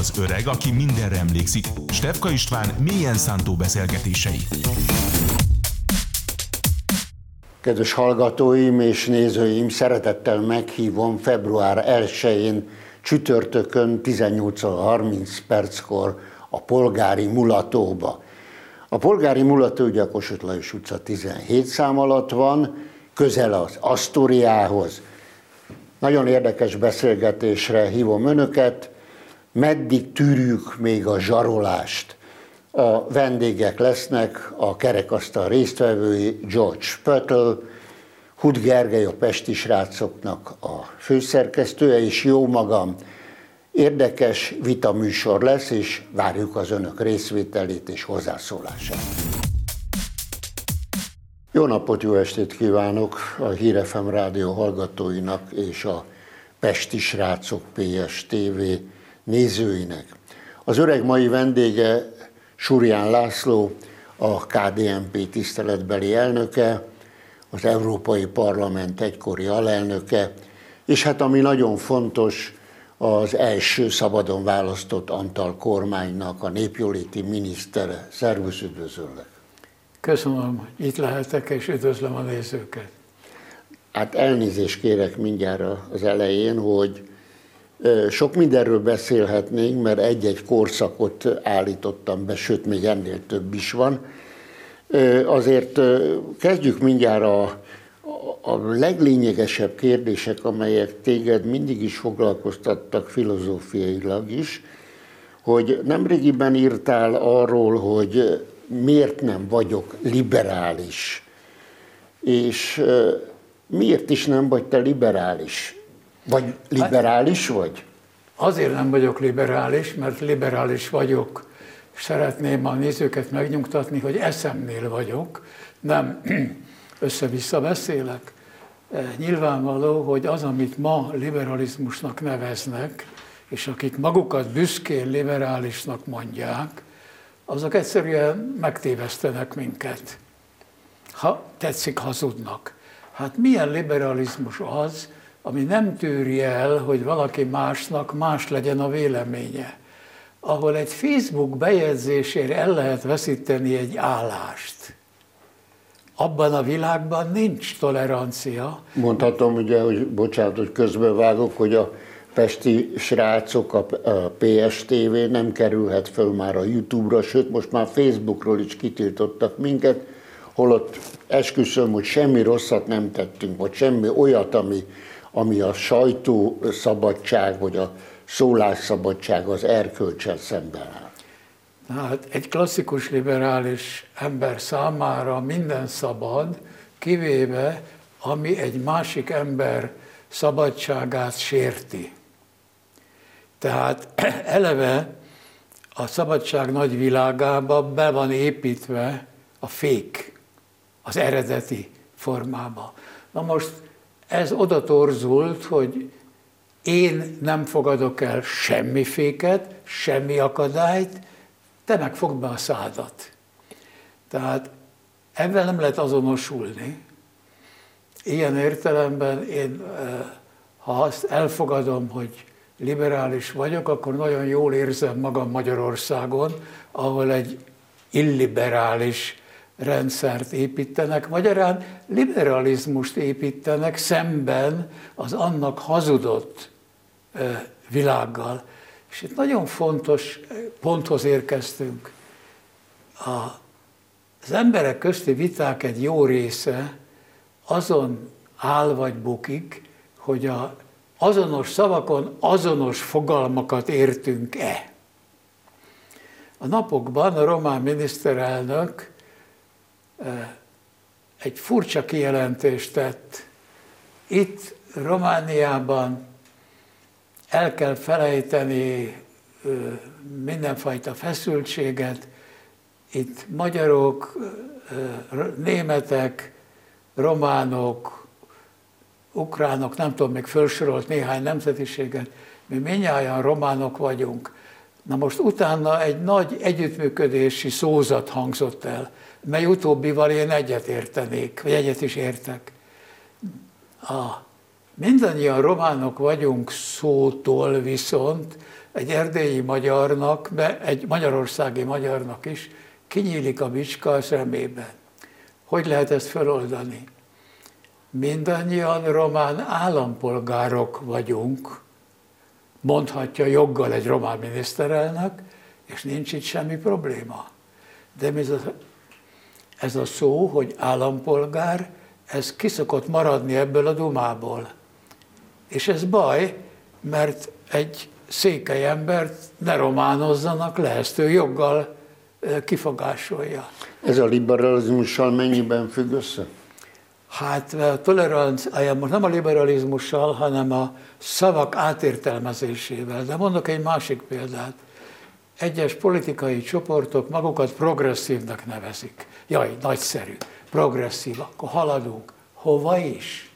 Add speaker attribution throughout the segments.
Speaker 1: Az öreg, aki mindenre emlékszik. Stefka István mélyen szántó beszélgetései.
Speaker 2: Kedves hallgatóim és nézőim, szeretettel meghívom február 1-én csütörtökön 18.30 perckor a polgári mulatóba. A polgári mulató ugye a Kossuth Lajos utca 17 szám alatt van, közel az Asztóriához. Nagyon érdekes beszélgetésre hívom önöket, meddig tűrjük még a zsarolást. A vendégek lesznek a kerekasztal résztvevői George Pöttl, Hud Gergely a Pesti srácoknak a főszerkesztője, és jó magam. Érdekes vitaműsor lesz, és várjuk az önök részvételét és hozzászólását. Jó napot, jó estét kívánok a Hírefem rádió hallgatóinak és a Pesti srácok PS TV nézőinek. Az öreg mai vendége Surján László, a KDNP tiszteletbeli elnöke, az Európai Parlament egykori alelnöke, és hát ami nagyon fontos, az első szabadon választott Antal kormánynak a népjóléti minisztere. Szervusz, üdvözöllek!
Speaker 3: Köszönöm, itt lehetek, és üdvözlöm a nézőket.
Speaker 2: Hát elnézést kérek mindjárt az elején, hogy sok mindenről beszélhetnénk, mert egy-egy korszakot állítottam be, sőt, még ennél több is van. Azért kezdjük mindjárt a, a leglényegesebb kérdések, amelyek téged mindig is foglalkoztattak filozófiailag is, hogy nemrégiben írtál arról, hogy miért nem vagyok liberális, és miért is nem vagy te liberális? Vagy liberális vagy?
Speaker 3: Azért nem vagyok liberális, mert liberális vagyok, és szeretném a nézőket megnyugtatni, hogy eszemnél vagyok, nem össze-vissza beszélek. E, nyilvánvaló, hogy az, amit ma liberalizmusnak neveznek, és akik magukat büszkén liberálisnak mondják, azok egyszerűen megtévesztenek minket. Ha tetszik, hazudnak. Hát milyen liberalizmus az, ami nem tűri el, hogy valaki másnak más legyen a véleménye. Ahol egy Facebook bejegyzésért el lehet veszíteni egy állást. Abban a világban nincs tolerancia.
Speaker 2: Mondhatom ugye, hogy bocsánat, hogy közbevágok, hogy a pesti srácok, a PSTV nem kerülhet föl már a YouTube-ra, sőt most már Facebookról is kitiltottak minket, holott esküszöm, hogy semmi rosszat nem tettünk, vagy semmi olyat, ami ami a sajtószabadság vagy a szólásszabadság az erkölcsel szemben áll.
Speaker 3: Hát egy klasszikus liberális ember számára minden szabad, kivéve ami egy másik ember szabadságát sérti. Tehát eleve a szabadság nagy világába be van építve a fék, az eredeti formába. Na most ez oda torzult, hogy én nem fogadok el semmi féket, semmi akadályt, te meg fogd be a szádat. Tehát ebben nem lehet azonosulni. Ilyen értelemben én, eh, ha azt elfogadom, hogy liberális vagyok, akkor nagyon jól érzem magam Magyarországon, ahol egy illiberális rendszert építenek, magyarán liberalizmust építenek szemben az annak hazudott világgal. És itt nagyon fontos ponthoz érkeztünk. Az emberek közti viták egy jó része azon áll vagy bukik, hogy a azonos szavakon azonos fogalmakat értünk-e. A napokban a román miniszterelnök egy furcsa kijelentést tett. Itt Romániában el kell felejteni mindenfajta feszültséget. Itt magyarok, németek, románok, ukránok, nem tudom, még felsorolt néhány nemzetiséget, mi minnyáján románok vagyunk. Na most utána egy nagy együttműködési szózat hangzott el mely utóbbival én egyet értenék, vagy egyet is értek. A, mindannyian románok vagyunk szótól viszont egy erdélyi magyarnak, egy magyarországi magyarnak is kinyílik a bicska a szemében. Hogy lehet ezt feloldani? Mindannyian román állampolgárok vagyunk, mondhatja joggal egy román miniszterelnök, és nincs itt semmi probléma. De ez a, ez a szó, hogy állampolgár, ez kiszokott maradni ebből a dumából. És ez baj, mert egy székely embert ne románozzanak le, ezt ő joggal kifogásolja.
Speaker 2: Ez a liberalizmussal mennyiben függ össze?
Speaker 3: Hát a tolerancia, most nem a liberalizmussal, hanem a szavak átértelmezésével. De mondok egy másik példát. Egyes politikai csoportok magukat progresszívnak nevezik. Jaj, nagyszerű, progresszív, akkor haladunk. Hova is?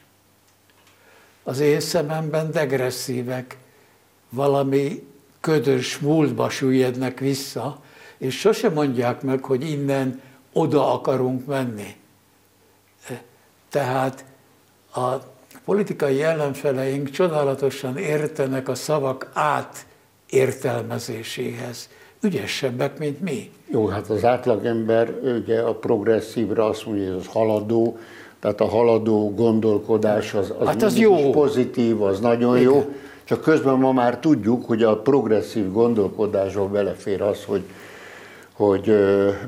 Speaker 3: Az én szememben degresszívek, valami ködös múltba süllyednek vissza, és sose mondják meg, hogy innen oda akarunk menni. Tehát a politikai ellenfeleink csodálatosan értenek a szavak átértelmezéséhez. Ügyesebbek, mint mi.
Speaker 2: Jó, hát az átlagember ugye a progresszívra azt mondja, hogy az haladó, tehát a haladó gondolkodás az, az, hát az jó. pozitív, az nagyon Igen. jó. Csak közben ma már tudjuk, hogy a progresszív gondolkodásból belefér az, hogy hogy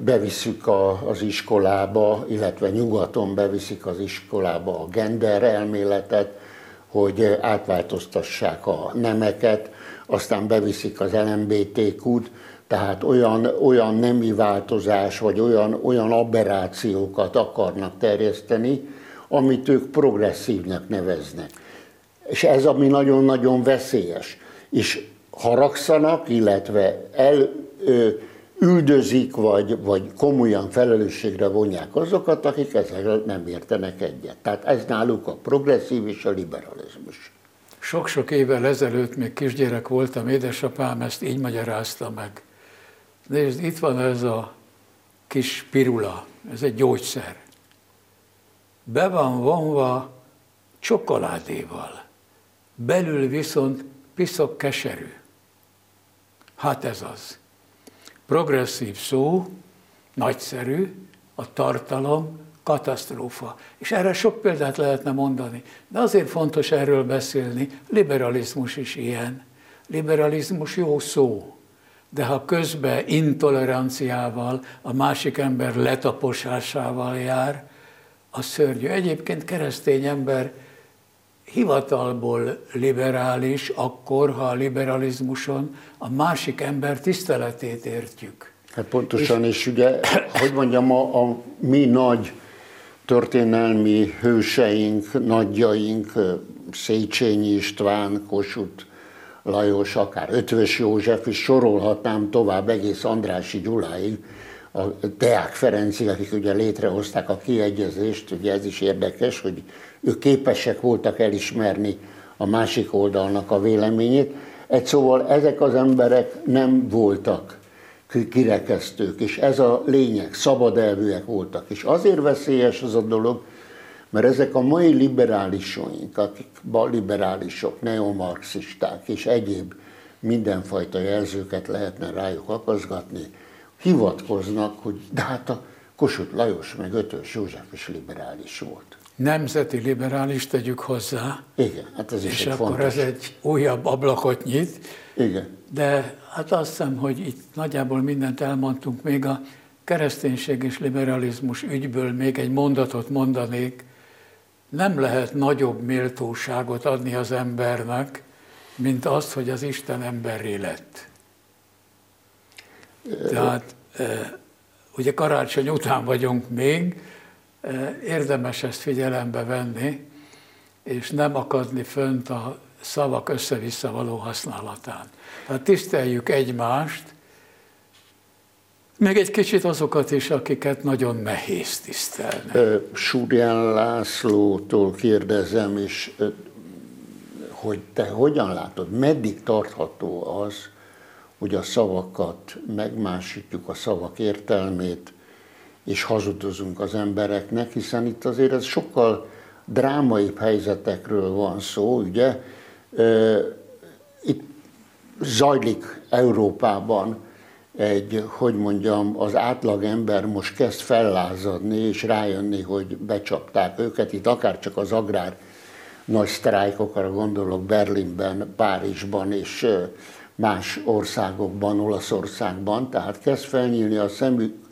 Speaker 2: beviszük az iskolába, illetve nyugaton beviszik az iskolába a gender elméletet, hogy átváltoztassák a nemeket, aztán beviszik az LMBTQ-t, tehát olyan, olyan nemi változás, vagy olyan, olyan aberrációkat akarnak terjeszteni, amit ők progresszívnek neveznek. És ez ami nagyon-nagyon veszélyes. És haragszanak, illetve el, ö, üldözik, vagy, vagy komolyan felelősségre vonják azokat, akik ezzel nem értenek egyet. Tehát ez náluk a progresszív és a liberalizmus.
Speaker 3: Sok-sok évvel ezelőtt, még kisgyerek voltam, édesapám ezt így magyarázta meg. Nézd, itt van ez a kis pirula, ez egy gyógyszer. Be van vonva csokoládéval, belül viszont piszok keserű. Hát ez az progresszív szó, nagyszerű, a tartalom, katasztrófa. És erre sok példát lehetne mondani. De azért fontos erről beszélni, liberalizmus is ilyen. Liberalizmus jó szó, de ha közben intoleranciával, a másik ember letaposásával jár, az szörnyű. Egyébként keresztény ember hivatalból liberális akkor, ha a liberalizmuson a másik ember tiszteletét értjük.
Speaker 2: Hát pontosan, és, és ugye, hogy mondjam, a, a mi nagy történelmi hőseink, nagyjaink, Széchenyi István, Kossuth Lajos, akár Ötvös József, és sorolhatnám tovább egész Andrási Gyuláig, a Deák Ferencig, akik ugye létrehozták a kiegyezést, ugye ez is érdekes, hogy ők képesek voltak elismerni a másik oldalnak a véleményét. Egy szóval ezek az emberek nem voltak kirekesztők, és ez a lényeg, szabad elvűek voltak. És azért veszélyes az a dolog, mert ezek a mai liberálisoink, akik liberálisok, neomarxisták és egyéb mindenfajta jelzőket lehetne rájuk akaszgatni, hivatkoznak, hogy de hát a Kossuth Lajos meg Ötös József is liberális volt
Speaker 3: nemzeti liberális tegyük hozzá.
Speaker 2: Igen, hát ez is
Speaker 3: És
Speaker 2: egy
Speaker 3: akkor
Speaker 2: fontos.
Speaker 3: ez egy újabb ablakot nyit.
Speaker 2: Igen.
Speaker 3: De hát azt hiszem, hogy itt nagyjából mindent elmondtunk, még a kereszténység és liberalizmus ügyből még egy mondatot mondanék. Nem lehet nagyobb méltóságot adni az embernek, mint azt, hogy az Isten emberré lett. Tehát ugye karácsony után vagyunk még, érdemes ezt figyelembe venni, és nem akadni fönt a szavak össze-vissza való használatán. Tehát tiszteljük egymást, meg egy kicsit azokat is, akiket nagyon nehéz tisztelni.
Speaker 2: Súrján Lászlótól kérdezem, és hogy te hogyan látod, meddig tartható az, hogy a szavakat megmásítjuk, a szavak értelmét, és hazudozunk az embereknek, hiszen itt azért ez sokkal drámaibb helyzetekről van szó, ugye? Itt zajlik Európában egy, hogy mondjam, az átlag ember most kezd fellázadni és rájönni, hogy becsapták őket, itt akár csak az agrár nagy sztrájkokra gondolok Berlinben, Párizsban és más országokban, Olaszországban, tehát kezd felnyílni a szemük,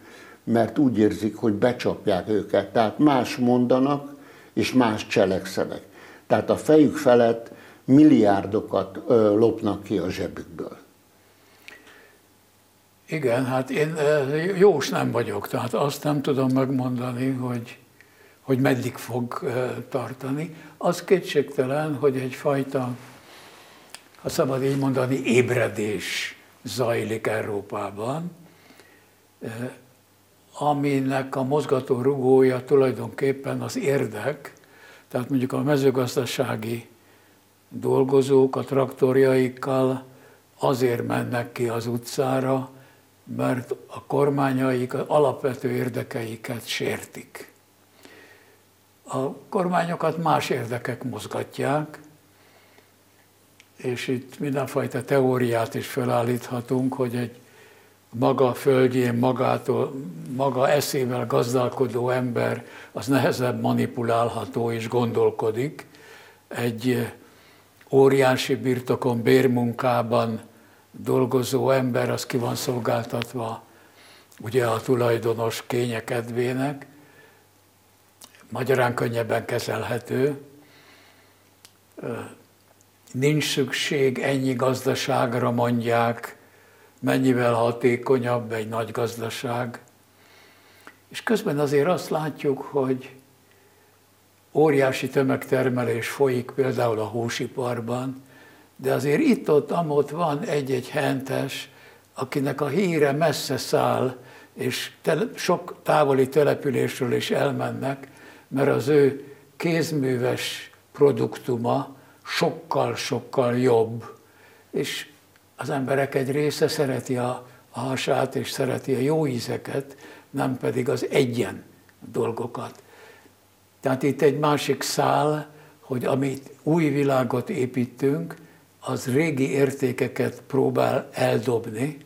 Speaker 2: mert úgy érzik, hogy becsapják őket. Tehát más mondanak, és más cselekszenek. Tehát a fejük felett milliárdokat lopnak ki a zsebükből.
Speaker 3: Igen, hát én jós nem vagyok, tehát azt nem tudom megmondani, hogy, hogy meddig fog tartani. Az kétségtelen, hogy egyfajta, ha szabad így mondani, ébredés zajlik Európában, aminek a mozgató rugója tulajdonképpen az érdek, tehát mondjuk a mezőgazdasági dolgozók a traktorjaikkal azért mennek ki az utcára, mert a kormányaik alapvető érdekeiket sértik. A kormányokat más érdekek mozgatják, és itt mindenfajta teóriát is felállíthatunk, hogy egy maga földjén, magától, maga eszével gazdálkodó ember az nehezebb manipulálható és gondolkodik. Egy óriási birtokon, bérmunkában dolgozó ember az ki van szolgáltatva ugye a tulajdonos kényekedvének, magyarán könnyebben kezelhető, nincs szükség ennyi gazdaságra, mondják, mennyivel hatékonyabb egy nagy gazdaság. És közben azért azt látjuk, hogy óriási tömegtermelés folyik például a húsiparban, de azért itt-ott, amott van egy-egy hentes, akinek a híre messze száll, és tele, sok távoli településről is elmennek, mert az ő kézműves produktuma sokkal-sokkal jobb, és az emberek egy része szereti a, a hasát, és szereti a jó ízeket, nem pedig az egyen dolgokat. Tehát itt egy másik szál, hogy amit új világot építünk, az régi értékeket próbál eldobni,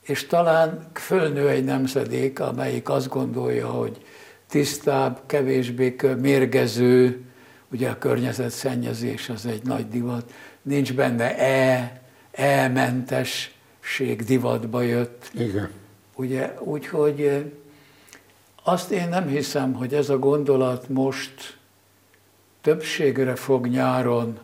Speaker 3: és talán fölnő egy nemzedék, amelyik azt gondolja, hogy tisztább, kevésbé mérgező, ugye a környezetszennyezés az egy nagy divat, nincs benne E, E-mentesség divatba jött.
Speaker 2: Igen.
Speaker 3: Ugye, úgyhogy azt én nem hiszem, hogy ez a gondolat most többségre fog nyáron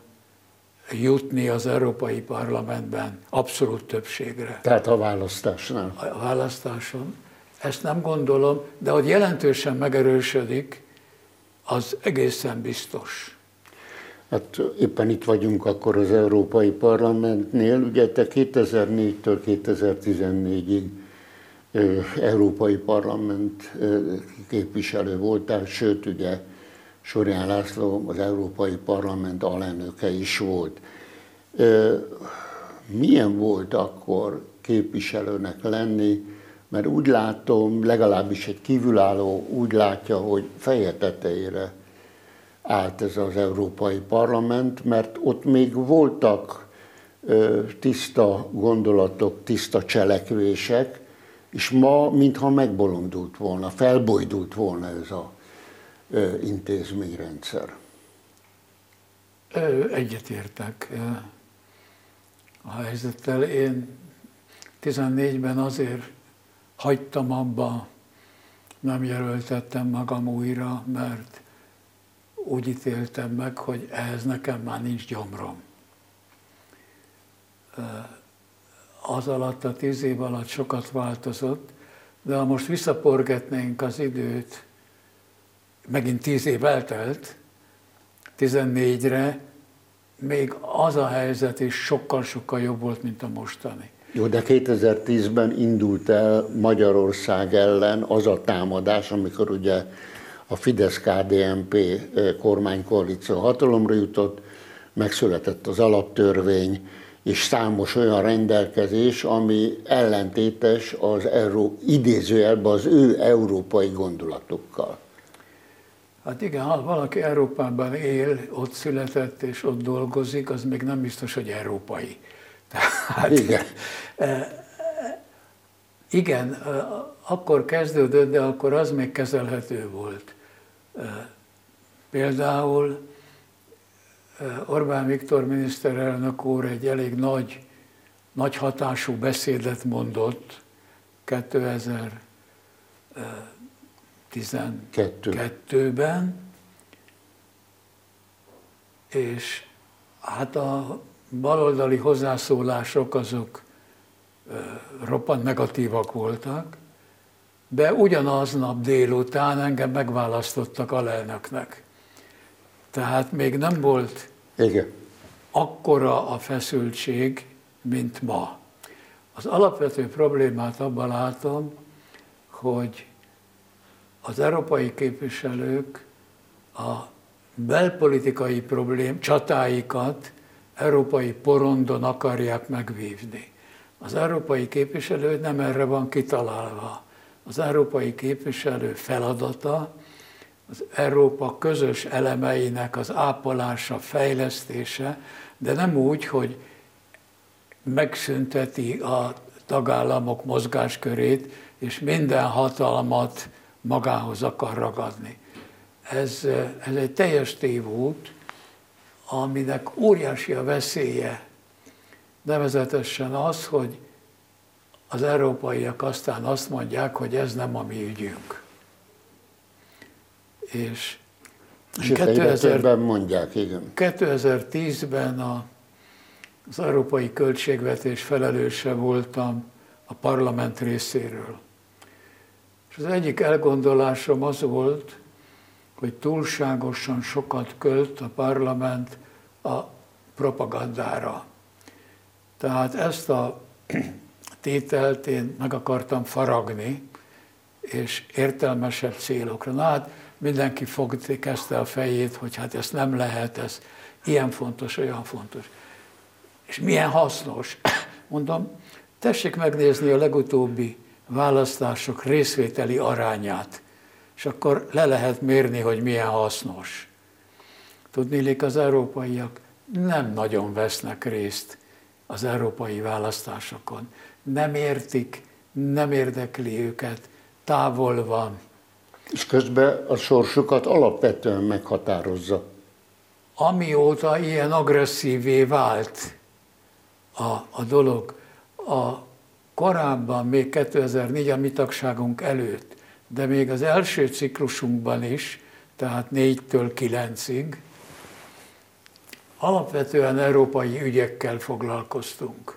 Speaker 3: jutni az Európai Parlamentben, abszolút többségre.
Speaker 2: Tehát a választásnál.
Speaker 3: A választáson. Ezt nem gondolom, de hogy jelentősen megerősödik, az egészen biztos.
Speaker 2: Hát éppen itt vagyunk akkor az Európai Parlamentnél. Ugye te 2004-től 2014-ig Európai Parlament képviselő voltál, sőt ugye Sorján László az Európai Parlament alelnöke is volt. Milyen volt akkor képviselőnek lenni, mert úgy látom, legalábbis egy kívülálló úgy látja, hogy feje tetejére állt ez az Európai Parlament, mert ott még voltak tiszta gondolatok, tiszta cselekvések, és ma, mintha megbolondult volna, felbojdult volna ez a intézményrendszer.
Speaker 3: Egyetértek a helyzettel. Én 14-ben azért hagytam abba, nem jelöltettem magam újra, mert úgy ítéltem meg, hogy ehhez nekem már nincs gyomrom. Az alatt, a tíz év alatt sokat változott, de ha most visszaporgetnénk az időt, megint tíz év eltelt, 14-re, még az a helyzet is sokkal-sokkal jobb volt, mint a mostani.
Speaker 2: Jó, de 2010-ben indult el Magyarország ellen az a támadás, amikor ugye a Fidesz-KDNP eh, kormánykoalíció hatalomra jutott, megszületett az alaptörvény, és számos olyan rendelkezés, ami ellentétes az Euró, idézőjelben az ő európai gondolatokkal.
Speaker 3: Hát igen, ha valaki Európában él, ott született és ott dolgozik, az még nem biztos, hogy európai.
Speaker 2: Tehát, igen.
Speaker 3: Igen, akkor kezdődött, de akkor az még kezelhető volt. Például Orbán Viktor miniszterelnök úr egy elég nagy, nagy hatású beszédet mondott 2012-ben, és hát a baloldali hozzászólások azok roppant negatívak voltak, de ugyanaznap délután engem megválasztottak alelnöknek. Tehát még nem volt
Speaker 2: Igen.
Speaker 3: akkora a feszültség, mint ma. Az alapvető problémát abban látom, hogy az európai képviselők a belpolitikai problém csatáikat európai porondon akarják megvívni. Az európai képviselő nem erre van kitalálva. Az európai képviselő feladata az Európa közös elemeinek az ápolása, fejlesztése, de nem úgy, hogy megszünteti a tagállamok mozgáskörét, és minden hatalmat magához akar ragadni. Ez, ez egy teljes tévút, aminek óriási a veszélye, nevezetesen az, hogy az európaiak aztán azt mondják, hogy ez nem a mi ügyünk.
Speaker 2: És, és 2000, mondják, igen.
Speaker 3: 2010-ben a, az európai költségvetés felelőse voltam a parlament részéről. És az egyik elgondolásom az volt, hogy túlságosan sokat költ a parlament a propagandára. Tehát ezt a tételt én meg akartam faragni, és értelmesebb célokra. Na hát mindenki fogti kezdte a fejét, hogy hát ez nem lehet, ez ilyen fontos, olyan fontos. És milyen hasznos. Mondom, tessék megnézni a legutóbbi választások részvételi arányát, és akkor le lehet mérni, hogy milyen hasznos. Tudnélik, az európaiak nem nagyon vesznek részt az európai választásokon. Nem értik, nem érdekli őket, távol van.
Speaker 2: És közben a sorsukat alapvetően meghatározza.
Speaker 3: Amióta ilyen agresszívé vált a, a dolog, a korábban, még 2004 a mi tagságunk előtt, de még az első ciklusunkban is, tehát 4-től 9-ig, alapvetően európai ügyekkel foglalkoztunk.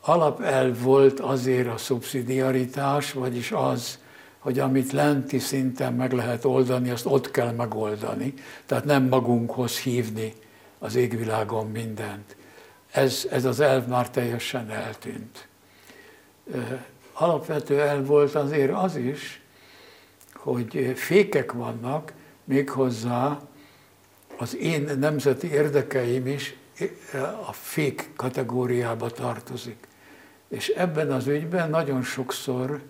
Speaker 3: Alapelv volt azért a szubszidiaritás, vagyis az, hogy amit lenti szinten meg lehet oldani, azt ott kell megoldani. Tehát nem magunkhoz hívni az égvilágon mindent. Ez, ez az elv már teljesen eltűnt. Alapvető elv volt azért az is, hogy fékek vannak, méghozzá az én nemzeti érdekeim is a fék kategóriába tartozik. És ebben az ügyben nagyon sokszor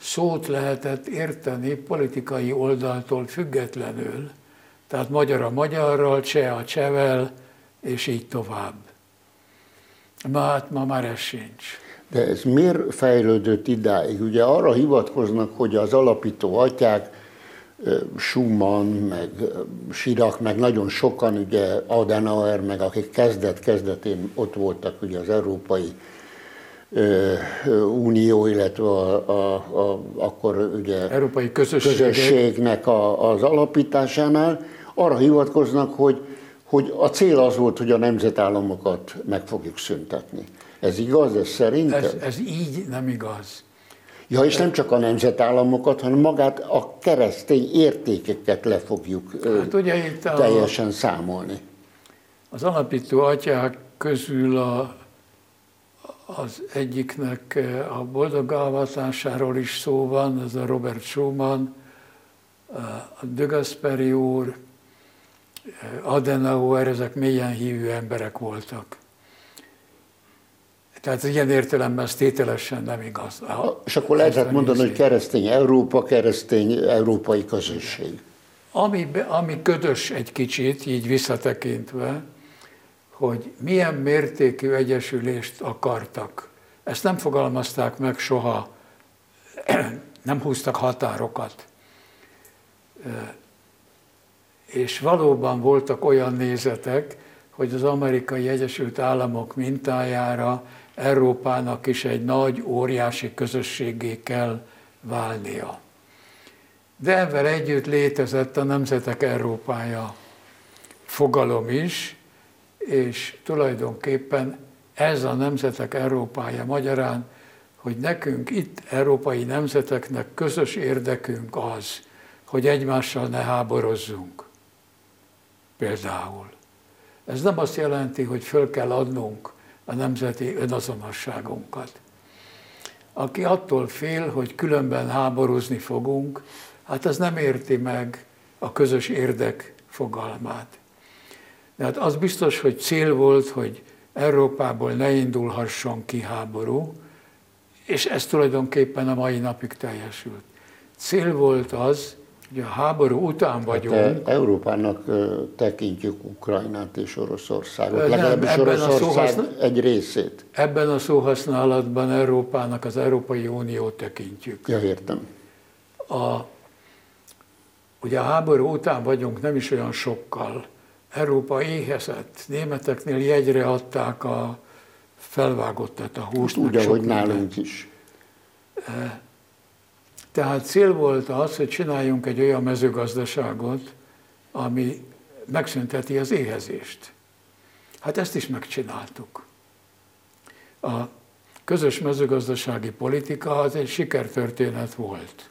Speaker 3: szót lehetett érteni politikai oldaltól függetlenül, tehát magyar a magyarral, cseh a csevel, és így tovább. Ma, hát ma már ez sincs.
Speaker 2: De ez miért fejlődött idáig? Ugye arra hivatkoznak, hogy az alapító atyák Schumann, meg Sirak, meg nagyon sokan, ugye Adenauer, meg akik kezdet-kezdetén ott voltak ugye az Európai Unió, illetve a, a, a, akkor ugye
Speaker 3: Európai közösségnek
Speaker 2: a, az alapításánál, arra hivatkoznak, hogy, hogy a cél az volt, hogy a nemzetállamokat meg fogjuk szüntetni. Ez igaz, ez szerint?
Speaker 3: Ez, ez így nem igaz.
Speaker 2: Ja, és nem csak a nemzetállamokat, hanem magát a keresztény értékeket le fogjuk hát ugye itt a, teljesen számolni.
Speaker 3: Az alapító atyák közül a, az egyiknek a boldog alvatásáról is szó van, ez a Robert Schumann, a De Gasperi úr, Adenauer, ezek mélyen hívő emberek voltak. Tehát ilyen értelemben ez tételesen nem igaz.
Speaker 2: A, és akkor lehetett mondani, hogy keresztény Európa, keresztény európai közösség.
Speaker 3: Ami, ami ködös egy kicsit, így visszatekintve, hogy milyen mértékű egyesülést akartak. Ezt nem fogalmazták meg soha, nem húztak határokat. És valóban voltak olyan nézetek, hogy az amerikai Egyesült Államok mintájára Európának is egy nagy, óriási közösségé kell válnia. De ezzel együtt létezett a Nemzetek Európája fogalom is, és tulajdonképpen ez a Nemzetek Európája magyarán, hogy nekünk itt, európai nemzeteknek közös érdekünk az, hogy egymással ne háborozzunk. Például. Ez nem azt jelenti, hogy föl kell adnunk a nemzeti önazonosságunkat. Aki attól fél, hogy különben háborúzni fogunk, hát az nem érti meg a közös érdek fogalmát. De hát az biztos, hogy cél volt, hogy Európából ne indulhasson ki háború, és ez tulajdonképpen a mai napig teljesült. Cél volt az, hogy a háború után vagyunk. Hát,
Speaker 2: Európának tekintjük Ukrajnát és Oroszországot, nem, legalábbis Oroszország szóhaszna... egy részét.
Speaker 3: Ebben a szóhasználatban Európának az Európai Uniót tekintjük.
Speaker 2: Ja, értem.
Speaker 3: A, ugye a háború után vagyunk nem is olyan sokkal. Európa éhezett. Németeknél jegyre adták a felvágottat, a húst.
Speaker 2: Úgy, ahogy nálunk is.
Speaker 3: Tehát cél volt az, hogy csináljunk egy olyan mezőgazdaságot, ami megszünteti az éhezést. Hát ezt is megcsináltuk. A közös mezőgazdasági politika az egy sikertörténet volt.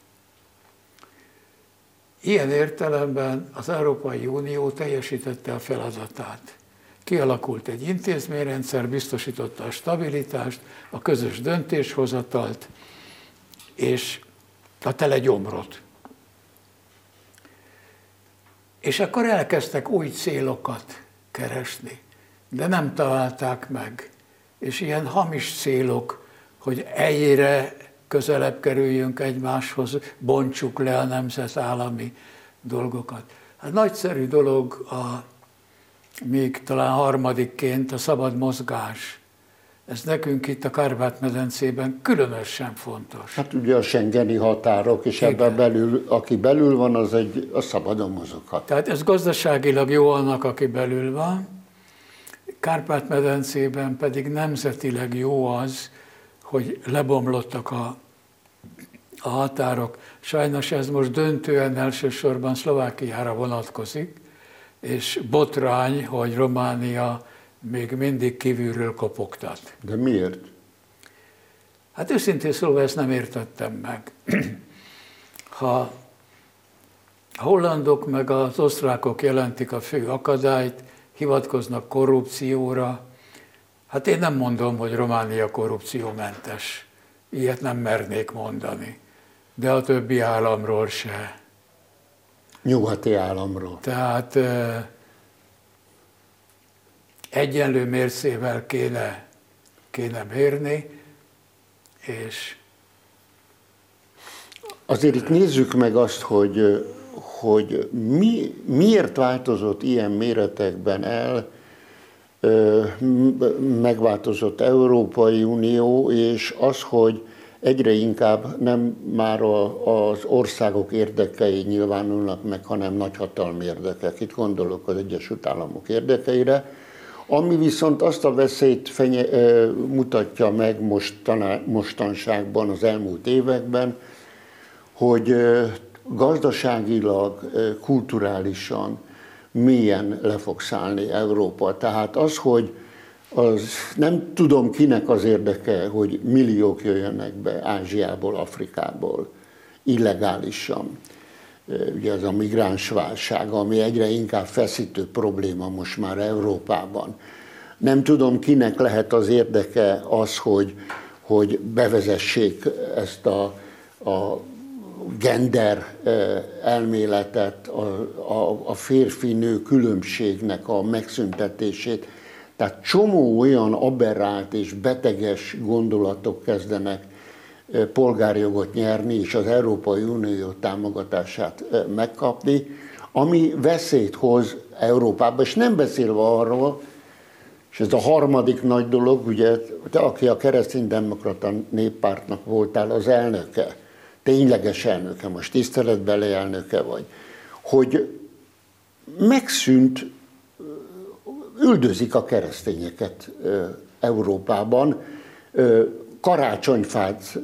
Speaker 3: Ilyen értelemben az Európai Unió teljesítette a feladatát. Kialakult egy intézményrendszer, biztosította a stabilitást, a közös döntéshozatalt, és a tele gyomrot. És akkor elkezdtek új célokat keresni, de nem találták meg. És ilyen hamis célok, hogy egyre közelebb kerüljünk egymáshoz, bontsuk le a nemzetállami dolgokat. Hát nagyszerű dolog a még talán harmadikként a szabad mozgás ez nekünk itt a Kárpát-medencében különösen fontos.
Speaker 2: Hát ugye a Schengeni határok, és Igen. ebben belül, aki belül van, az egy a szabadon mozoghat.
Speaker 3: Tehát ez gazdaságilag jó annak, aki belül van, Kárpát-medencében pedig nemzetileg jó az, hogy lebomlottak a, a határok. Sajnos ez most döntően elsősorban Szlovákiára vonatkozik, és botrány, hogy Románia még mindig kívülről kopogtat.
Speaker 2: De miért?
Speaker 3: Hát őszintén szólva ezt nem értettem meg. ha a hollandok meg az osztrákok jelentik a fő akadályt, hivatkoznak korrupcióra, hát én nem mondom, hogy Románia korrupciómentes. Ilyet nem mernék mondani. De a többi államról se.
Speaker 2: Nyugati államról.
Speaker 3: Tehát egyenlő mércével kéne, kéne mérni, és
Speaker 2: Azért itt nézzük meg azt, hogy, hogy mi, miért változott ilyen méretekben el, megváltozott Európai Unió, és az, hogy egyre inkább nem már az országok érdekei nyilvánulnak meg, hanem nagyhatalmi érdekek. Itt gondolok az Egyesült Államok érdekeire, ami viszont azt a veszélyt fenye, mutatja meg mostaná, mostanságban, az elmúlt években, hogy gazdaságilag, kulturálisan milyen le fog szállni Európa. Tehát az, hogy az nem tudom kinek az érdeke, hogy milliók jöjjenek be Ázsiából, Afrikából illegálisan ugye ez a migránsválság, ami egyre inkább feszítő probléma most már Európában. Nem tudom, kinek lehet az érdeke az, hogy, hogy bevezessék ezt a, a gender elméletet, a, a, a férfi-nő különbségnek a megszüntetését. Tehát csomó olyan aberrált és beteges gondolatok kezdenek polgárjogot nyerni és az Európai Unió támogatását megkapni, ami veszélyt hoz Európába, és nem beszélve arról, És ez a harmadik nagy dolog, ugye, te, aki a kereszténydemokrata néppártnak voltál az elnöke, tényleges elnöke, most tiszteletbeli elnöke vagy, hogy megszűnt, üldözik a keresztényeket Európában, karácsonyfát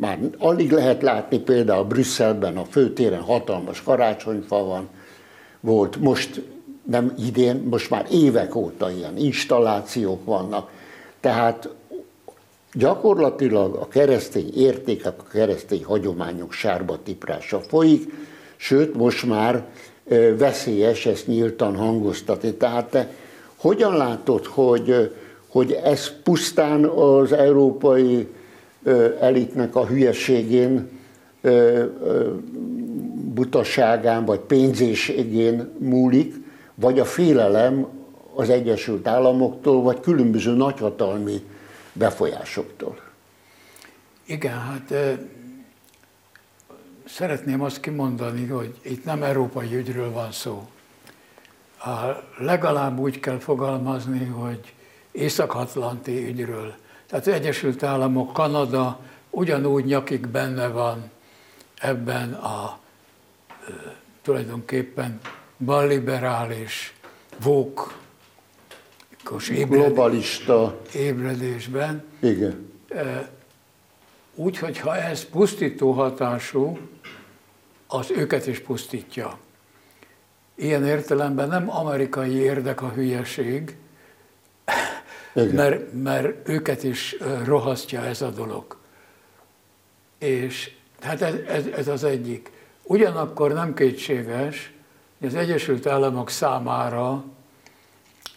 Speaker 2: már alig lehet látni, például Brüsszelben a főtéren hatalmas karácsonyfa van, volt, most nem idén, most már évek óta ilyen installációk vannak. Tehát gyakorlatilag a keresztény értékek, a keresztény hagyományok sárba tiprása folyik, sőt most már veszélyes ezt nyíltan hangoztatni. Tehát te hogyan látod, hogy, hogy ez pusztán az európai elitnek a hülyeségén, butaságán vagy pénzéségén múlik, vagy a félelem az Egyesült Államoktól, vagy különböző nagyhatalmi befolyásoktól.
Speaker 3: Igen, hát szeretném azt kimondani, hogy itt nem európai ügyről van szó. Legalább úgy kell fogalmazni, hogy Észak-Atlanti ügyről. Tehát az Egyesült Államok, Kanada ugyanúgy nyakig benne van ebben a tulajdonképpen balliberális, vók,
Speaker 2: globalista
Speaker 3: ébredésben.
Speaker 2: Igen.
Speaker 3: Úgy, hogyha ez pusztító hatású, az őket is pusztítja. Ilyen értelemben nem amerikai érdek a hülyeség, mert, mert őket is rohasztja ez a dolog. És hát ez, ez, ez az egyik. Ugyanakkor nem kétséges, hogy az Egyesült Államok számára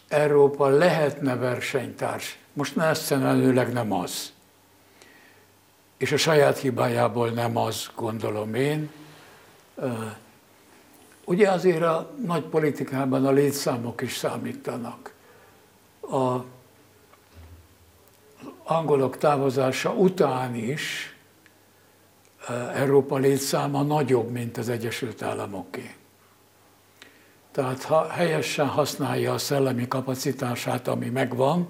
Speaker 3: Európa lehetne versenytárs. Most messzenelőleg nem az. És a saját hibájából nem az, gondolom én. Ugye azért a nagy politikában a létszámok is számítanak. A angolok távozása után is Európa létszáma nagyobb, mint az Egyesült Államoké. Tehát ha helyesen használja a szellemi kapacitását, ami megvan,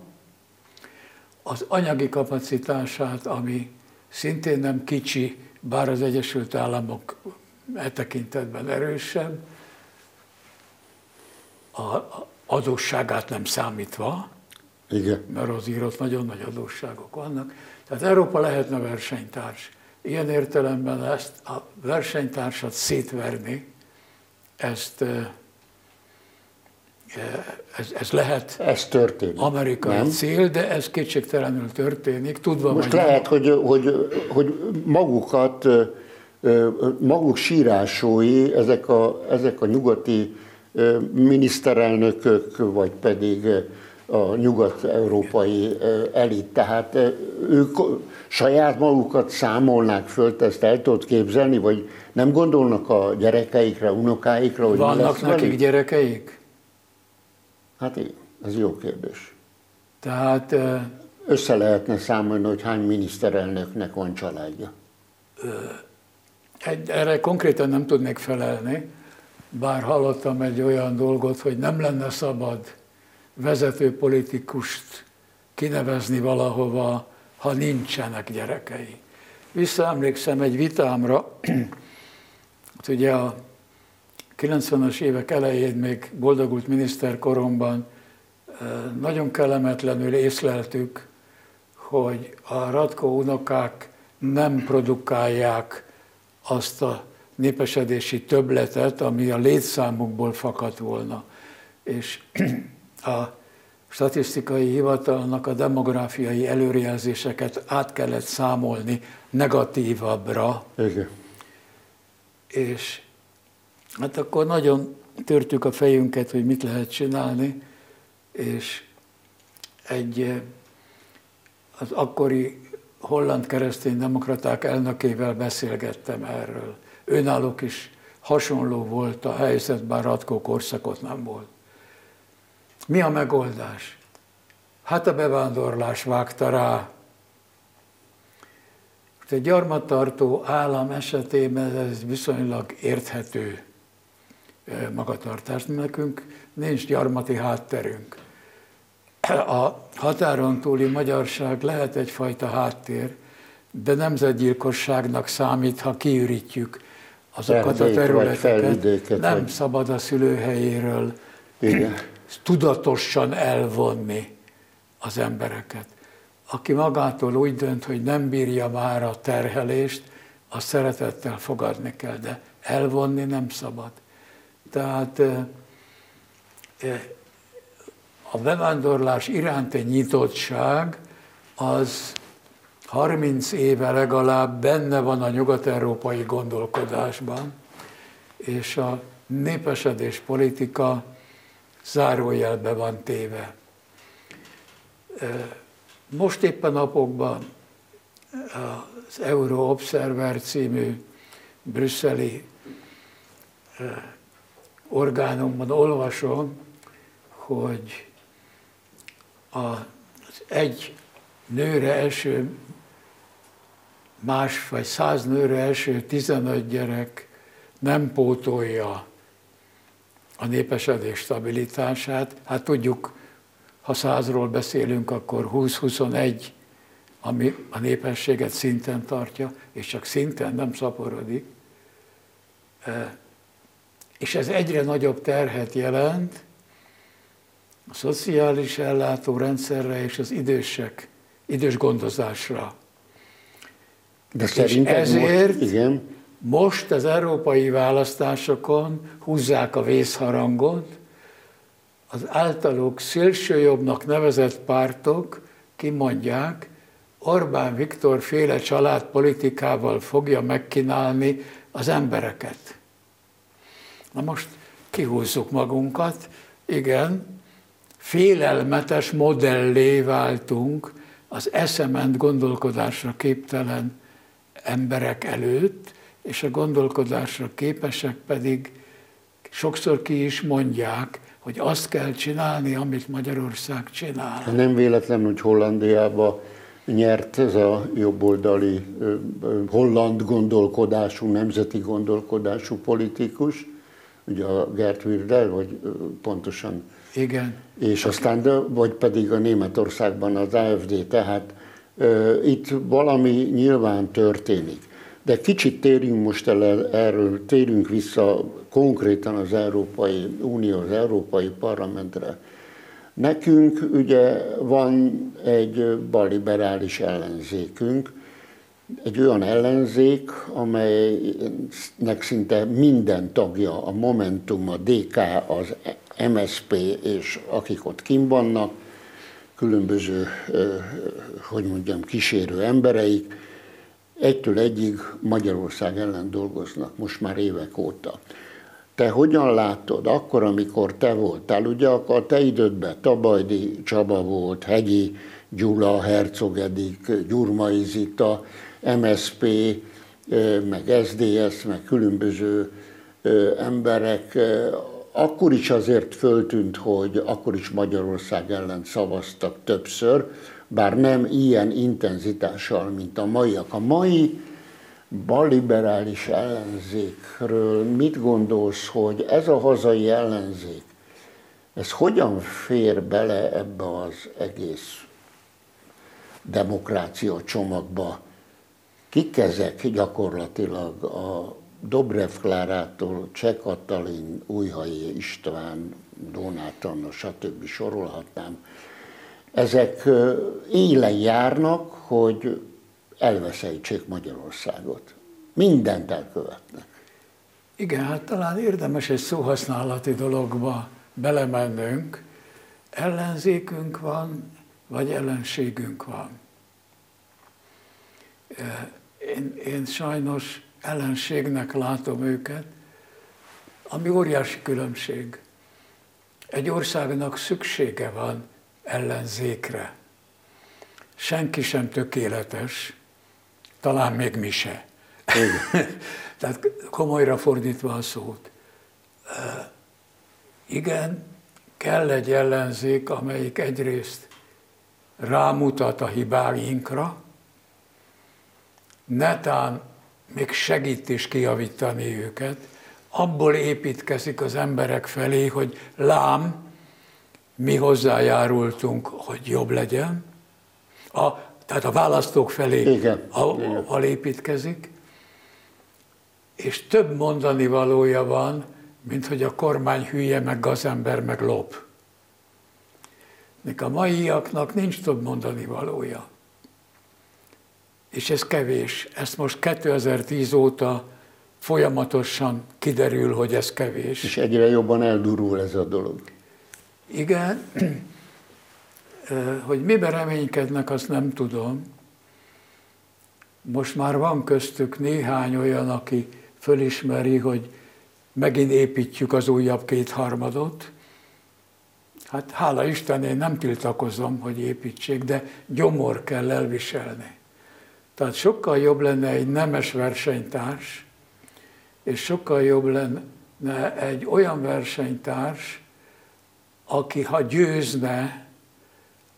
Speaker 3: az anyagi kapacitását, ami szintén nem kicsi, bár az Egyesült Államok e tekintetben erősebb, a adósságát nem számítva,
Speaker 2: Igen.
Speaker 3: mert az írott nagyon nagy adósságok vannak. Tehát Európa lehetne versenytárs. Ilyen értelemben ezt a versenytársat szétverni, ezt ez, ez lehet
Speaker 2: ez történik,
Speaker 3: amerikai nem? cél, de ez kétségtelenül történik. Tudva
Speaker 2: Most lehet, hogy, hogy, hogy magukat, maguk sírásói, ezek a, ezek a nyugati miniszterelnökök, vagy pedig a nyugat-európai elit. Tehát ők saját magukat számolnák föl, ezt el tudod képzelni, vagy nem gondolnak a gyerekeikre, unokáikra? Hogy
Speaker 3: Vannak nekik velük? gyerekeik?
Speaker 2: Hát igen, ez jó kérdés.
Speaker 3: Tehát...
Speaker 2: Össze lehetne számolni, hogy hány miniszterelnöknek van családja.
Speaker 3: Erre konkrétan nem tudnék felelni, bár hallottam egy olyan dolgot, hogy nem lenne szabad vezető politikust kinevezni valahova, ha nincsenek gyerekei. Visszaemlékszem egy vitámra, hogy ugye a 90-es évek elején még boldogult miniszterkoromban nagyon kellemetlenül észleltük, hogy a Radko unokák nem produkálják azt a népesedési töbletet, ami a létszámukból fakadt volna. És a statisztikai hivatalnak a demográfiai előrejelzéseket át kellett számolni negatívabbra.
Speaker 2: Igen.
Speaker 3: És Hát akkor nagyon törtük a fejünket, hogy mit lehet csinálni, és egy eh, az akkori holland keresztény demokraták elnökével beszélgettem erről. Önállók is hasonló volt a helyzet, bár Ratkó korszakot nem volt. Mi a megoldás? Hát a bevándorlás vágta rá. Egy gyarmattartó állam esetében ez viszonylag érthető magatartást. Nekünk nincs gyarmati hátterünk. a határon túli magyarság lehet egyfajta háttér, de nemzetgyilkosságnak számít, ha kiürítjük azokat a területeket. Nem vagy. szabad a szülőhelyéről Igen. Tudatosan elvonni az embereket. Aki magától úgy dönt, hogy nem bírja már a terhelést, a szeretettel fogadni kell, de elvonni nem szabad. Tehát a bevándorlás iránti nyitottság az 30 éve legalább benne van a nyugat-európai gondolkodásban, és a népesedés politika zárójelbe van téve. Most éppen napokban az Euro Observer című brüsszeli orgánumban olvasom, hogy az egy nőre első, más vagy száz nőre első 15 gyerek nem pótolja a népesedés stabilitását. Hát tudjuk, ha százról beszélünk, akkor 20-21, ami a népességet szinten tartja, és csak szinten nem szaporodik. És ez egyre nagyobb terhet jelent a szociális ellátórendszerre és az idősek, idős gondozásra.
Speaker 2: De és ezért most, igen.
Speaker 3: Most az európai választásokon húzzák a vészharangot, az általuk szélsőjobbnak nevezett pártok kimondják, Orbán Viktor féle családpolitikával fogja megkínálni az embereket. Na most kihúzzuk magunkat, igen, félelmetes modellé váltunk az eszement gondolkodásra képtelen emberek előtt, és a gondolkodásra képesek pedig sokszor ki is mondják, hogy azt kell csinálni, amit Magyarország csinál.
Speaker 2: Nem véletlen, hogy Hollandiában nyert ez a jobboldali holland gondolkodású, nemzeti gondolkodású politikus, ugye a Gert Wildel, vagy pontosan.
Speaker 3: Igen.
Speaker 2: És aztán, vagy pedig a Németországban az AFD, tehát itt valami nyilván történik. De kicsit térjünk most el erről, térjünk vissza konkrétan az Európai Unió, az Európai Parlamentre. Nekünk ugye van egy baliberális ellenzékünk, egy olyan ellenzék, amelynek szinte minden tagja, a Momentum, a DK, az MSP és akik ott kim vannak, különböző, hogy mondjam, kísérő embereik, egytől egyig Magyarország ellen dolgoznak, most már évek óta. Te hogyan látod, akkor, amikor te voltál, ugye a te idődben Tabajdi Csaba volt, Hegyi Gyula, Herzog Edik, Gyurmai Zita, MSP, meg SDS, meg különböző emberek, akkor is azért föltűnt, hogy akkor is Magyarország ellen szavaztak többször, bár nem ilyen intenzitással, mint a maiak. A mai balliberális ellenzékről mit gondolsz, hogy ez a hazai ellenzék, ez hogyan fér bele ebbe az egész demokrácia csomagba? Kik ezek gyakorlatilag a Dobrev Klárától Cseh Katalin, Újhai István, Donát Anna, stb. sorolhatnám. Ezek élen járnak, hogy elveszejtsék Magyarországot. Mindent elkövetnek.
Speaker 3: Igen, hát talán érdemes egy szóhasználati dologba belemennünk. Ellenzékünk van, vagy ellenségünk van. Én, én sajnos ellenségnek látom őket, ami óriási különbség. Egy országnak szüksége van ellenzékre. Senki sem tökéletes, talán még mi se. Tehát komolyra fordítva a szót. Igen, kell egy ellenzék, amelyik egyrészt rámutat a hibáinkra, netán még segít is kiavítani őket, abból építkezik az emberek felé, hogy lám, mi hozzájárultunk, hogy jobb legyen, a, tehát a választók felé
Speaker 2: Igen.
Speaker 3: A, a, építkezik, és több mondani valója van, mint hogy a kormány hülye, meg gazember, meg lop. Nek a maiaknak nincs több mondani valója. És ez kevés. Ezt most 2010 óta folyamatosan kiderül, hogy ez kevés.
Speaker 2: És egyre jobban eldurul ez a dolog.
Speaker 3: Igen, hogy miben reménykednek, azt nem tudom. Most már van köztük néhány olyan, aki fölismeri, hogy megint építjük az újabb kétharmadot. Hát hála Isten, én nem tiltakozom, hogy építsék, de gyomor kell elviselni. Tehát sokkal jobb lenne egy nemes versenytárs, és sokkal jobb lenne egy olyan versenytárs, aki ha győzne,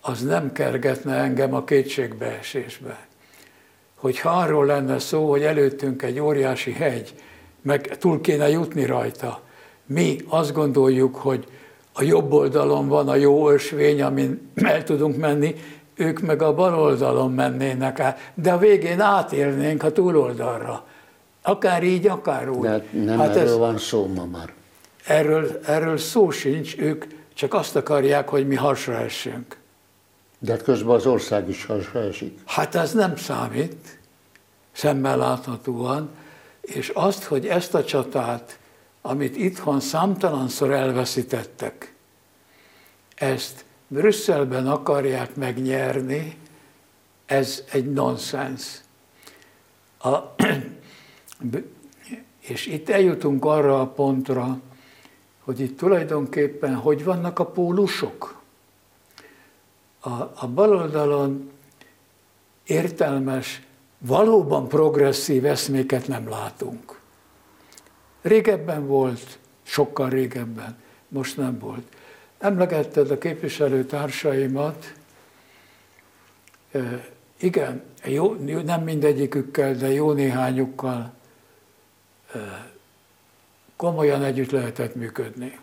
Speaker 3: az nem kergetne engem a kétségbeesésbe. Hogyha arról lenne szó, hogy előttünk egy óriási hegy, meg túl kéne jutni rajta, mi azt gondoljuk, hogy a jobb oldalon van a jó ösvény, amin el tudunk menni, ők meg a bal oldalon mennének át, de a végén átélnénk a túloldalra. Akár így, akár úgy.
Speaker 2: De nem hát erről ez, van szó ma már.
Speaker 3: Erről, erről szó sincs, ők csak azt akarják, hogy mi hasra essünk.
Speaker 2: De hát közben az ország is hasra esik.
Speaker 3: Hát ez nem számít, szemmel láthatóan, és azt, hogy ezt a csatát, amit itthon számtalanszor elveszítettek, ezt Brüsszelben akarják megnyerni, ez egy nonsens. A, és itt eljutunk arra a pontra, hogy itt tulajdonképpen hogy vannak a pólusok. A, a baloldalon értelmes, valóban progresszív eszméket nem látunk. Régebben volt, sokkal régebben, most nem volt. Emlegetted a képviselőtársaimat, igen, jó, nem mindegyikükkel, de jó néhányukkal komolyan együtt lehetett működni.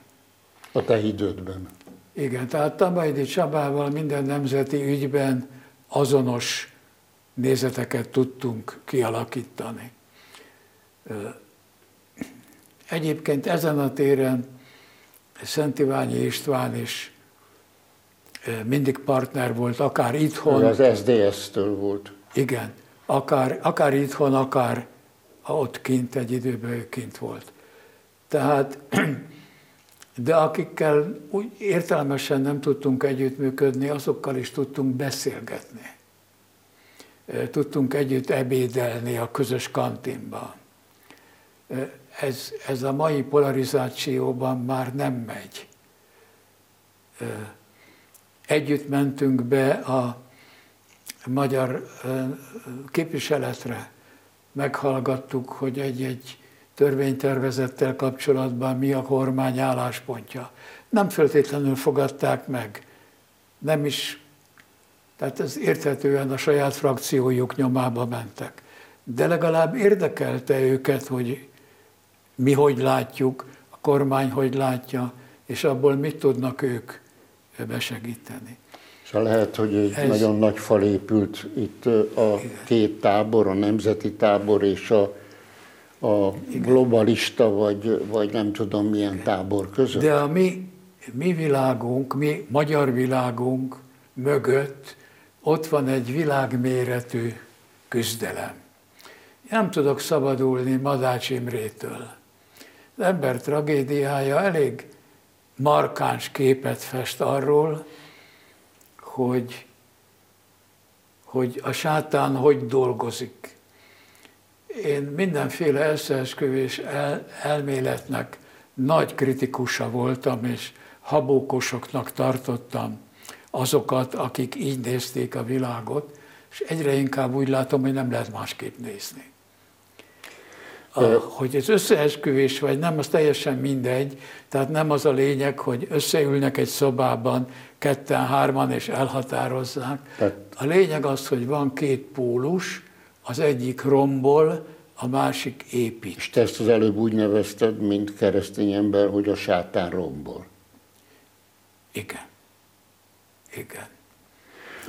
Speaker 2: A te idődben.
Speaker 3: Igen, tehát Tamajdi Csabával minden nemzeti ügyben azonos nézeteket tudtunk kialakítani. Egyébként ezen a téren Szent Iványi István is mindig partner volt, akár itthon.
Speaker 2: Az SDS-től volt.
Speaker 3: Igen, akár, akár itthon, akár ott kint, egy időben ő kint volt. Tehát, de akikkel úgy értelmesen nem tudtunk együttműködni, azokkal is tudtunk beszélgetni. Tudtunk együtt ebédelni a közös kantinban. Ez, ez a mai polarizációban már nem megy. Együtt mentünk be a magyar képviseletre, meghallgattuk, hogy egy-egy törvénytervezettel kapcsolatban mi a kormány álláspontja. Nem feltétlenül fogadták meg, nem is, tehát ez érthetően a saját frakciójuk nyomába mentek. De legalább érdekelte őket, hogy mi hogy látjuk, a kormány hogy látja, és abból mit tudnak ők besegíteni.
Speaker 2: És lehet, hogy egy Ez... nagyon nagy fal épült itt a két tábor, a nemzeti tábor és a a globalista, vagy, vagy nem tudom milyen tábor között.
Speaker 3: De a mi, mi világunk, mi magyar világunk mögött ott van egy világméretű küzdelem. Nem tudok szabadulni Madács Imrétől. Az ember tragédiája elég markáns képet fest arról, hogy, hogy a sátán hogy dolgozik én mindenféle összeesküvés el, elméletnek nagy kritikusa voltam, és habókosoknak tartottam azokat, akik így nézték a világot, és egyre inkább úgy látom, hogy nem lehet másképp nézni. A, hogy ez összeesküvés vagy nem, az teljesen mindegy. Tehát nem az a lényeg, hogy összeülnek egy szobában ketten, hárman és elhatározzák. A lényeg az, hogy van két pólus, az egyik rombol, a másik épít.
Speaker 2: És te ezt az előbb úgy nevezted, mint keresztény ember, hogy a sátán rombol.
Speaker 3: Igen. Igen.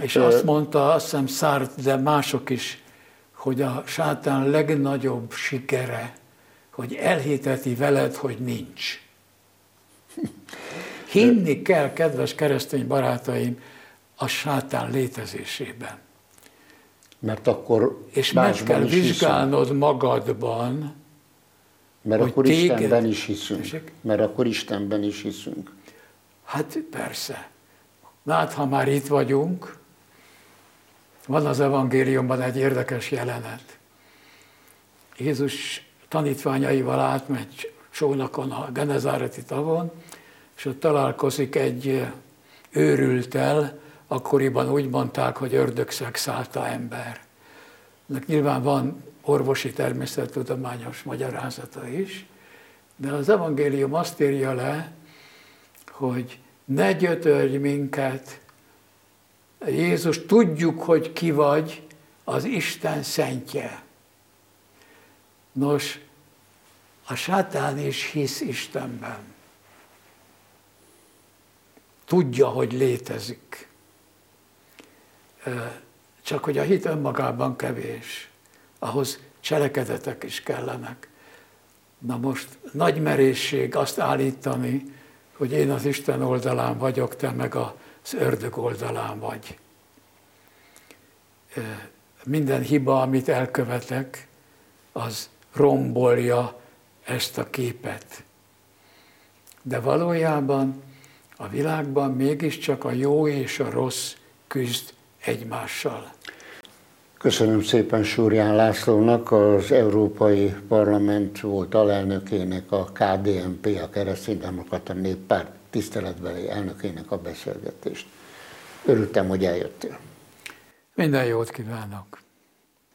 Speaker 3: És azt mondta, azt hiszem Szárt, de mások is, hogy a sátán legnagyobb sikere, hogy elhiteti veled, hogy nincs. Hinni kell, kedves keresztény barátaim, a sátán létezésében.
Speaker 2: Mert akkor
Speaker 3: És meg kell vizsgálnod hiszünk. magadban,
Speaker 2: Mert akkor téged... Istenben is hiszünk. Esik? Mert akkor Istenben is hiszünk.
Speaker 3: Hát persze. Hát, ha már itt vagyunk, van az evangéliumban egy érdekes jelenet. Jézus tanítványaival átmegy csónakon a Genezáreti tavon, és ott találkozik egy őrültel, akkoriban úgy mondták, hogy ördögszegszálta ember. Ennek nyilván van orvosi természettudományos magyarázata is, de az evangélium azt írja le, hogy ne gyötörj minket, Jézus, tudjuk, hogy ki vagy, az Isten szentje. Nos, a sátán is hisz Istenben. Tudja, hogy létezik. Csak hogy a hit önmagában kevés. Ahhoz cselekedetek is kellenek. Na most nagy merészség azt állítani, hogy én az Isten oldalán vagyok, te meg az ördög oldalán vagy. Minden hiba, amit elkövetek, az rombolja ezt a képet. De valójában a világban mégiscsak a jó és a rossz küzd egymással.
Speaker 2: Köszönöm szépen Súrján Lászlónak, az Európai Parlament volt alelnökének, a KDNP, a Kereszténydemokrata Néppárt tiszteletbeli elnökének a beszélgetést. Örültem, hogy eljöttél.
Speaker 3: Minden jót kívánok!